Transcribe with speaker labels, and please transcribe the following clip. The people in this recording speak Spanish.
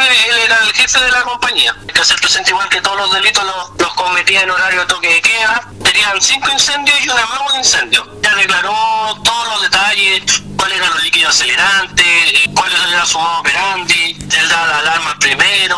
Speaker 1: él era el jefe de la compañía. Hay que hacer presente igual que todos los delitos los, los cometía en horario de toque de queda. Tenían cinco incendios y un amago de incendio. Ya declaró todos los detalles, cuáles eran los líquidos acelerantes, eh, cuál era su modo operandi, él da la alarma primero,